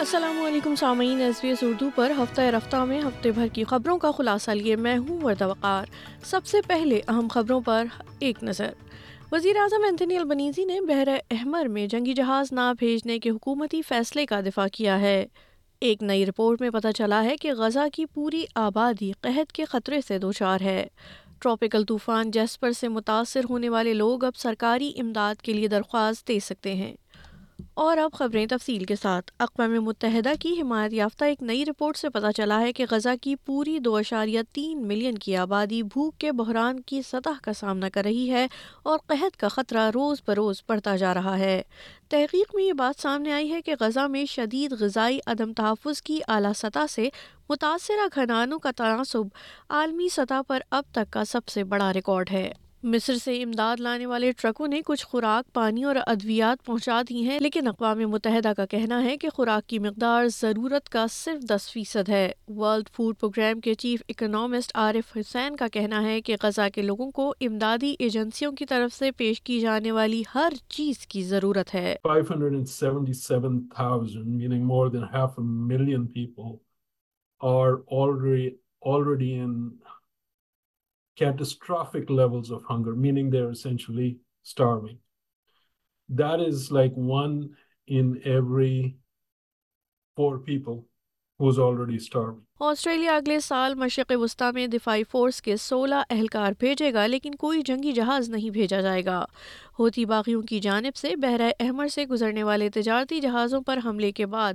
السلام علیکم سامعین ایس بی ایس اردو پر ہفتہ رفتہ میں ہفتے بھر کی خبروں کا خلاصہ لیے میں ہوں وقار۔ سب سے پہلے اہم خبروں پر ایک نظر۔ وزیر اعظم اینتھنی البنیزی نے بحر احمر میں جنگی جہاز نہ بھیجنے کے حکومتی فیصلے کا دفاع کیا ہے۔ ایک نئی رپورٹ میں پتہ چلا ہے کہ غزہ کی پوری آبادی قحط کے خطرے سے دوچار ہے۔ ٹراپیکل طوفان جیسپر سے متاثر ہونے والے لوگ اب سرکاری امداد کے لیے درخواست دے سکتے ہیں۔ اور اب خبریں تفصیل کے ساتھ۔ اقوام متحدہ کی حمایت یافتہ ایک نئی رپورٹ سے پتہ چلا ہے کہ غزہ کی پوری دو اشاریہ تین ملین کی آبادی بھوک کے بحران کی سطح کا سامنا کر رہی ہے اور قحط کا خطرہ روز بروز بڑھتا جا رہا ہے۔ تحقیق میں یہ بات سامنے آئی ہے کہ غزہ میں شدید غذائی عدم تحفظ کی اعلیٰ سطح سے متاثرہ گھنانوں کا تناسب عالمی سطح پر اب تک کا سب سے بڑا ریکارڈ ہے۔ مصر سے امداد لانے والے ٹرکوں نے کچھ خوراک، پانی اور ادویات پہنچا دی ہیں، لیکن اقوام متحدہ کا کہنا ہے کہ خوراک کی مقدار ضرورت کا صرف دس فیصد ہے۔ ورلڈ فوڈ پروگرام کے چیف اکنامسٹ عارف حسین کا کہنا ہے کہ غزہ کے لوگوں کو امدادی ایجنسیوں کی طرف سے پیش کی جانے والی ہر چیز کی ضرورت ہے۔ Catastrophic levels of hunger, meaning they're essentially starving. That is like one in every four people who's already starving. Australia اگلے سال مشرق وسطی میں دفاعی فورس کے سولہ اہلکار بھیجے گا لیکن کوئی جنگی جہاز نہیں بھیجا جائے گا ہوتی باغیوں کی جانب سے بحرہ احمر سے گزرنے والے تجارتی جہازوں پر حملے کے بعد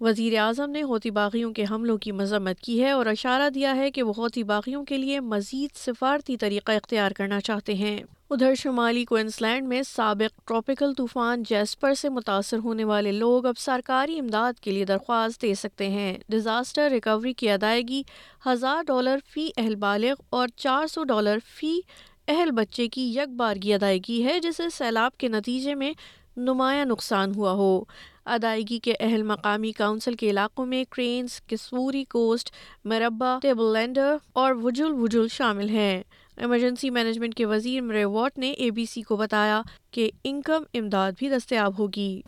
وزیر اعظم نے ہوتی باغیوں کے حملوں کی مذمت کی ہے اور اشارہ دیا ہے کہ وہ ہوتی باغیوں کے لیے مزید سفارتی طریقہ اختیار کرنا چاہتے ہیں۔ ادھر شمالی کوئنسلینڈ میں سابق ٹراپیکل طوفان جیسپر سے متاثر ہونے والے لوگ اب سرکاری امداد کے لیے درخواست دے سکتے ہیں۔ ڈیزاسٹر ریکوری کی ادائیگی ہزار ڈالر فی اہل بالغ اور چار سو ڈالر فی اہل بچے کی یک بارگی ادائیگی ہے، جسے سیلاب کے نتیجے میں نمایاں نقصان ہوا ہو۔ ادائیگی کے اہل مقامی کونسل کے علاقوں میں کرینز، کسوری کوسٹ، مربع، ٹیبل لینڈر اور وجل وجل شامل ہیں۔ ایمرجنسی مینجمنٹ کے وزیر مرے واٹ نے اے بی سی کو بتایا کہ انکم امداد بھی دستیاب ہوگی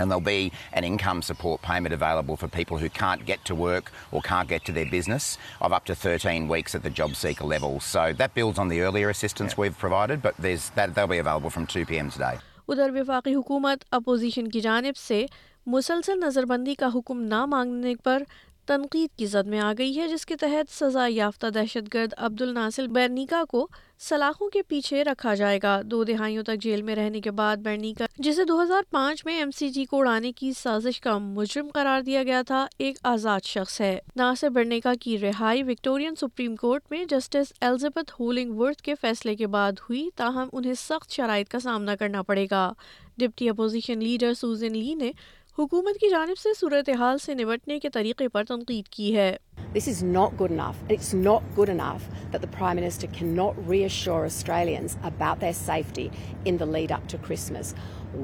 and there'll be an income support payment available for people who can't get to work or can't get to their business of up to 13 weeks at the job seeker level. So that builds on the earlier assistance yeah. we've provided, but there's that they'll be available from 2 p.m. today. ادھر وفاقی حکومت opposition کی جانب سے مسلسل نظر بندی کا حکم نہ مانگنے پر تنقید کی زد میں آ گئی ہے، جس کے تحت سزا یافتہ دہشت گرد عبد الناصر بیرنیکا کو سلاخوں کے پیچھے رکھا جائے گا۔ دو دہائیوں تک جیل میں رہنے کے بعد برنیکا جسے دو ہزار پانچ میں ایم سی جی کو اڑانے کی سازش کا مجرم قرار دیا گیا تھا، ایک آزاد شخص ہے۔ ناصر برنیکا کی رہائی وکٹورین سپریم کورٹ میں، جسٹس الزبتھ ہولنگ ورتھ کے فیصلے کے بعد ہوئی، تاہم انہیں سخت شرائط کا سامنا کرنا پڑے گا۔ Deputy opposition leader Sussan Ley نے حکومت کی جانب سے صورتحال سے نمٹنے کے طریقے پر تنقید کی ہے This is not good enough. It's not good enough that the Prime Minister cannot reassure Australians about their safety in the lead up to Christmas.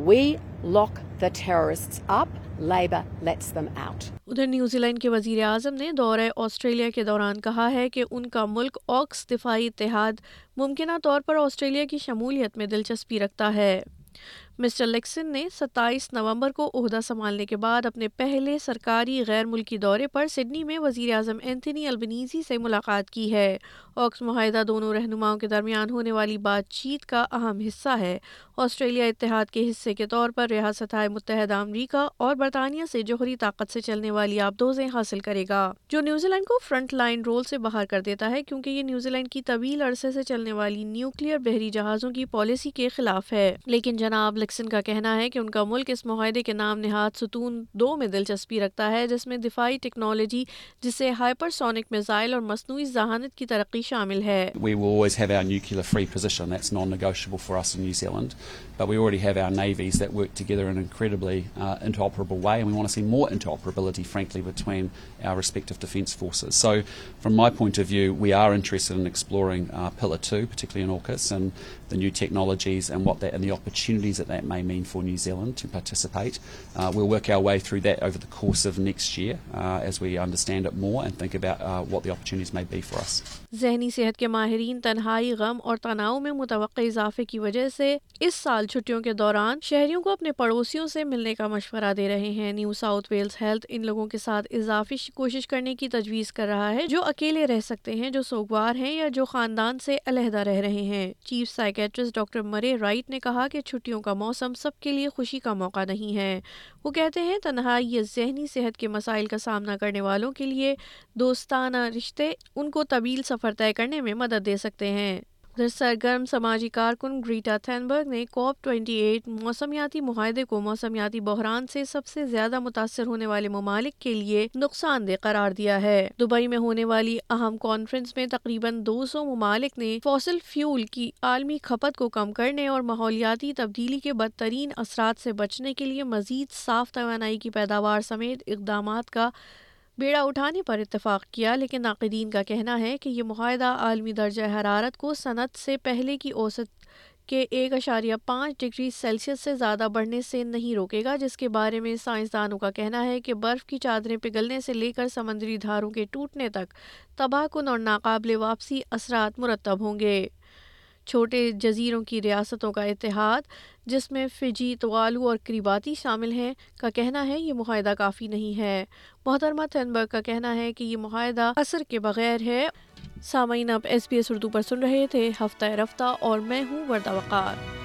We lock the terrorists up. Labor lets them out. ادھر New Zealand کے وزیر اعظم نے دورہ Australia کے دوران کہا ہے کہ ان کا ملک آکس دفاعی اتحاد ممکنہ طور پر آسٹریلیا کی شمولیت میں دلچسپی رکھتا ہے مسٹر لیکسن نے ستائیس نومبر کو عہدہ سنبھالنے کے بعد اپنے پہلے سرکاری غیر ملکی دورے پر سڈنی میں وزیر اعظم اینتھنی البنیزی سے ملاقات کی ہے۔ آکس معاہدہ دونوں رہنماؤں کے درمیان ہونے والی بات چیت کا اہم حصہ ہے۔ آسٹریلیا اتحاد کے حصے کے طور پر ریاست متحدہ امریکہ اور برطانیہ سے جوہری طاقت سے چلنے والی آبدوزیں حاصل کرے گا۔ جو نیوزی لینڈ کو فرنٹ لائن رول سے باہر کر دیتا ہے کیونکہ یہ نیوزی لینڈ کی طویل عرصے سے چلنے والی نیوکلیر بحری جہازوں کی پالیسی کے خلاف ہے۔ لیکن جناب الیکسن کا کہنا ہے کہ ان کا ملک اس معاہدے کے نام نہاد ستون دو میں دلچسپی رکھتا ہے جس میں دفاعی ٹیکنالوجی جسے ہائپر سونک میزائل اور مصنوعی ذہانت کی ترقی شامل ہے We will always have our nuclear free position. That's non negotiable for us in New Zealand. But we already have our navies that work together in an incredibly uh, interoperable way, and we want to see more interoperability, frankly, between our respective defence forces. So, from my point of view, we are interested in exploring uh, Pillar 2, particularly in AUKUS, and the new technologies and what that and the opportunities that that may mean for New Zealand to participate. Uh, we'll work our way through that over the course of next year uh, as we understand it more and think about uh, what the opportunities may be for us. ذہنی صحت کے ماہرین تنہائی غم اور تناؤ میں متوقع اضافے کی وجہ سے اس سال چھٹیوں کے دوران شہریوں کو اپنے پڑوسیوں سے ملنے کا مشورہ دے رہے ہیں نیو ساؤتھ ویلز ہیلتھ ان لوگوں کے ساتھ اضافی کوشش کرنے کی تجویز کر رہا ہے جو اکیلے رہ سکتے ہیں جو سوگوار ہیں یا جو خاندان سے علیحدہ رہ رہے ہیں chief psychiatrist doctor Murray Wright نے کہا کہ چھٹیوں کا موسم سب کے لیے خوشی کا موقع نہیں ہے۔ وہ کہتے ہیں تنہائی یا ذہنی صحت کے مسائل کا سامنا کرنے والوں کے لیے دوستانہ رشتے ان کو طویل سفر طے کرنے میں مدد دے سکتے ہیں۔ ادھر سرگرم سماجی کارکن گریٹا تھینبرگ نے کوپ ٹوئنٹی ایٹ موسمیاتی معاہدے کو موسمیاتی بحران سے سب سے زیادہ متاثر ہونے والے ممالک کے لیے نقصان دہ قرار دیا ہے۔ دبئی میں ہونے والی اہم کانفرنس میں تقریباً دو سو ممالک نے فوسل فیول کی عالمی کھپت کو کم کرنے اور ماحولیاتی تبدیلی کے بدترین اثرات سے بچنے کے لیے مزید صاف توانائی کی پیداوار سمیت اقدامات کا بیڑا اٹھانے پر اتفاق کیا، لیکن ناقدین کا کہنا ہے کہ یہ معاہدہ عالمی درجہ حرارت کو صنعت سے پہلے کی اوسط کے ایک اشاریہ پانچ ڈگری سیلسیس سے زیادہ بڑھنے سے نہیں روکے گا، جس کے بارے میں سائنسدانوں کا کہنا ہے کہ برف کی چادریں پگھلنے سے لے کر سمندری دھاروں کے ٹوٹنے تک تباہ کن اور ناقابل واپسی اثرات مرتب ہوں گے۔ چھوٹے جزیروں کی ریاستوں کا اتحاد، جس میں فجی توالو اور کریباتی شامل ہیں، کا کہنا ہے یہ معاہدہ کافی نہیں ہے۔ محترمہ تھنبرگ، کا کہنا ہے کہ یہ معاہدہ اثر کے بغیر ہے۔ سامعین اب ایس بی ایس اردو پر سن رہے تھے، ہفتہ رفتہ اور میں ہوں وردہ وقار۔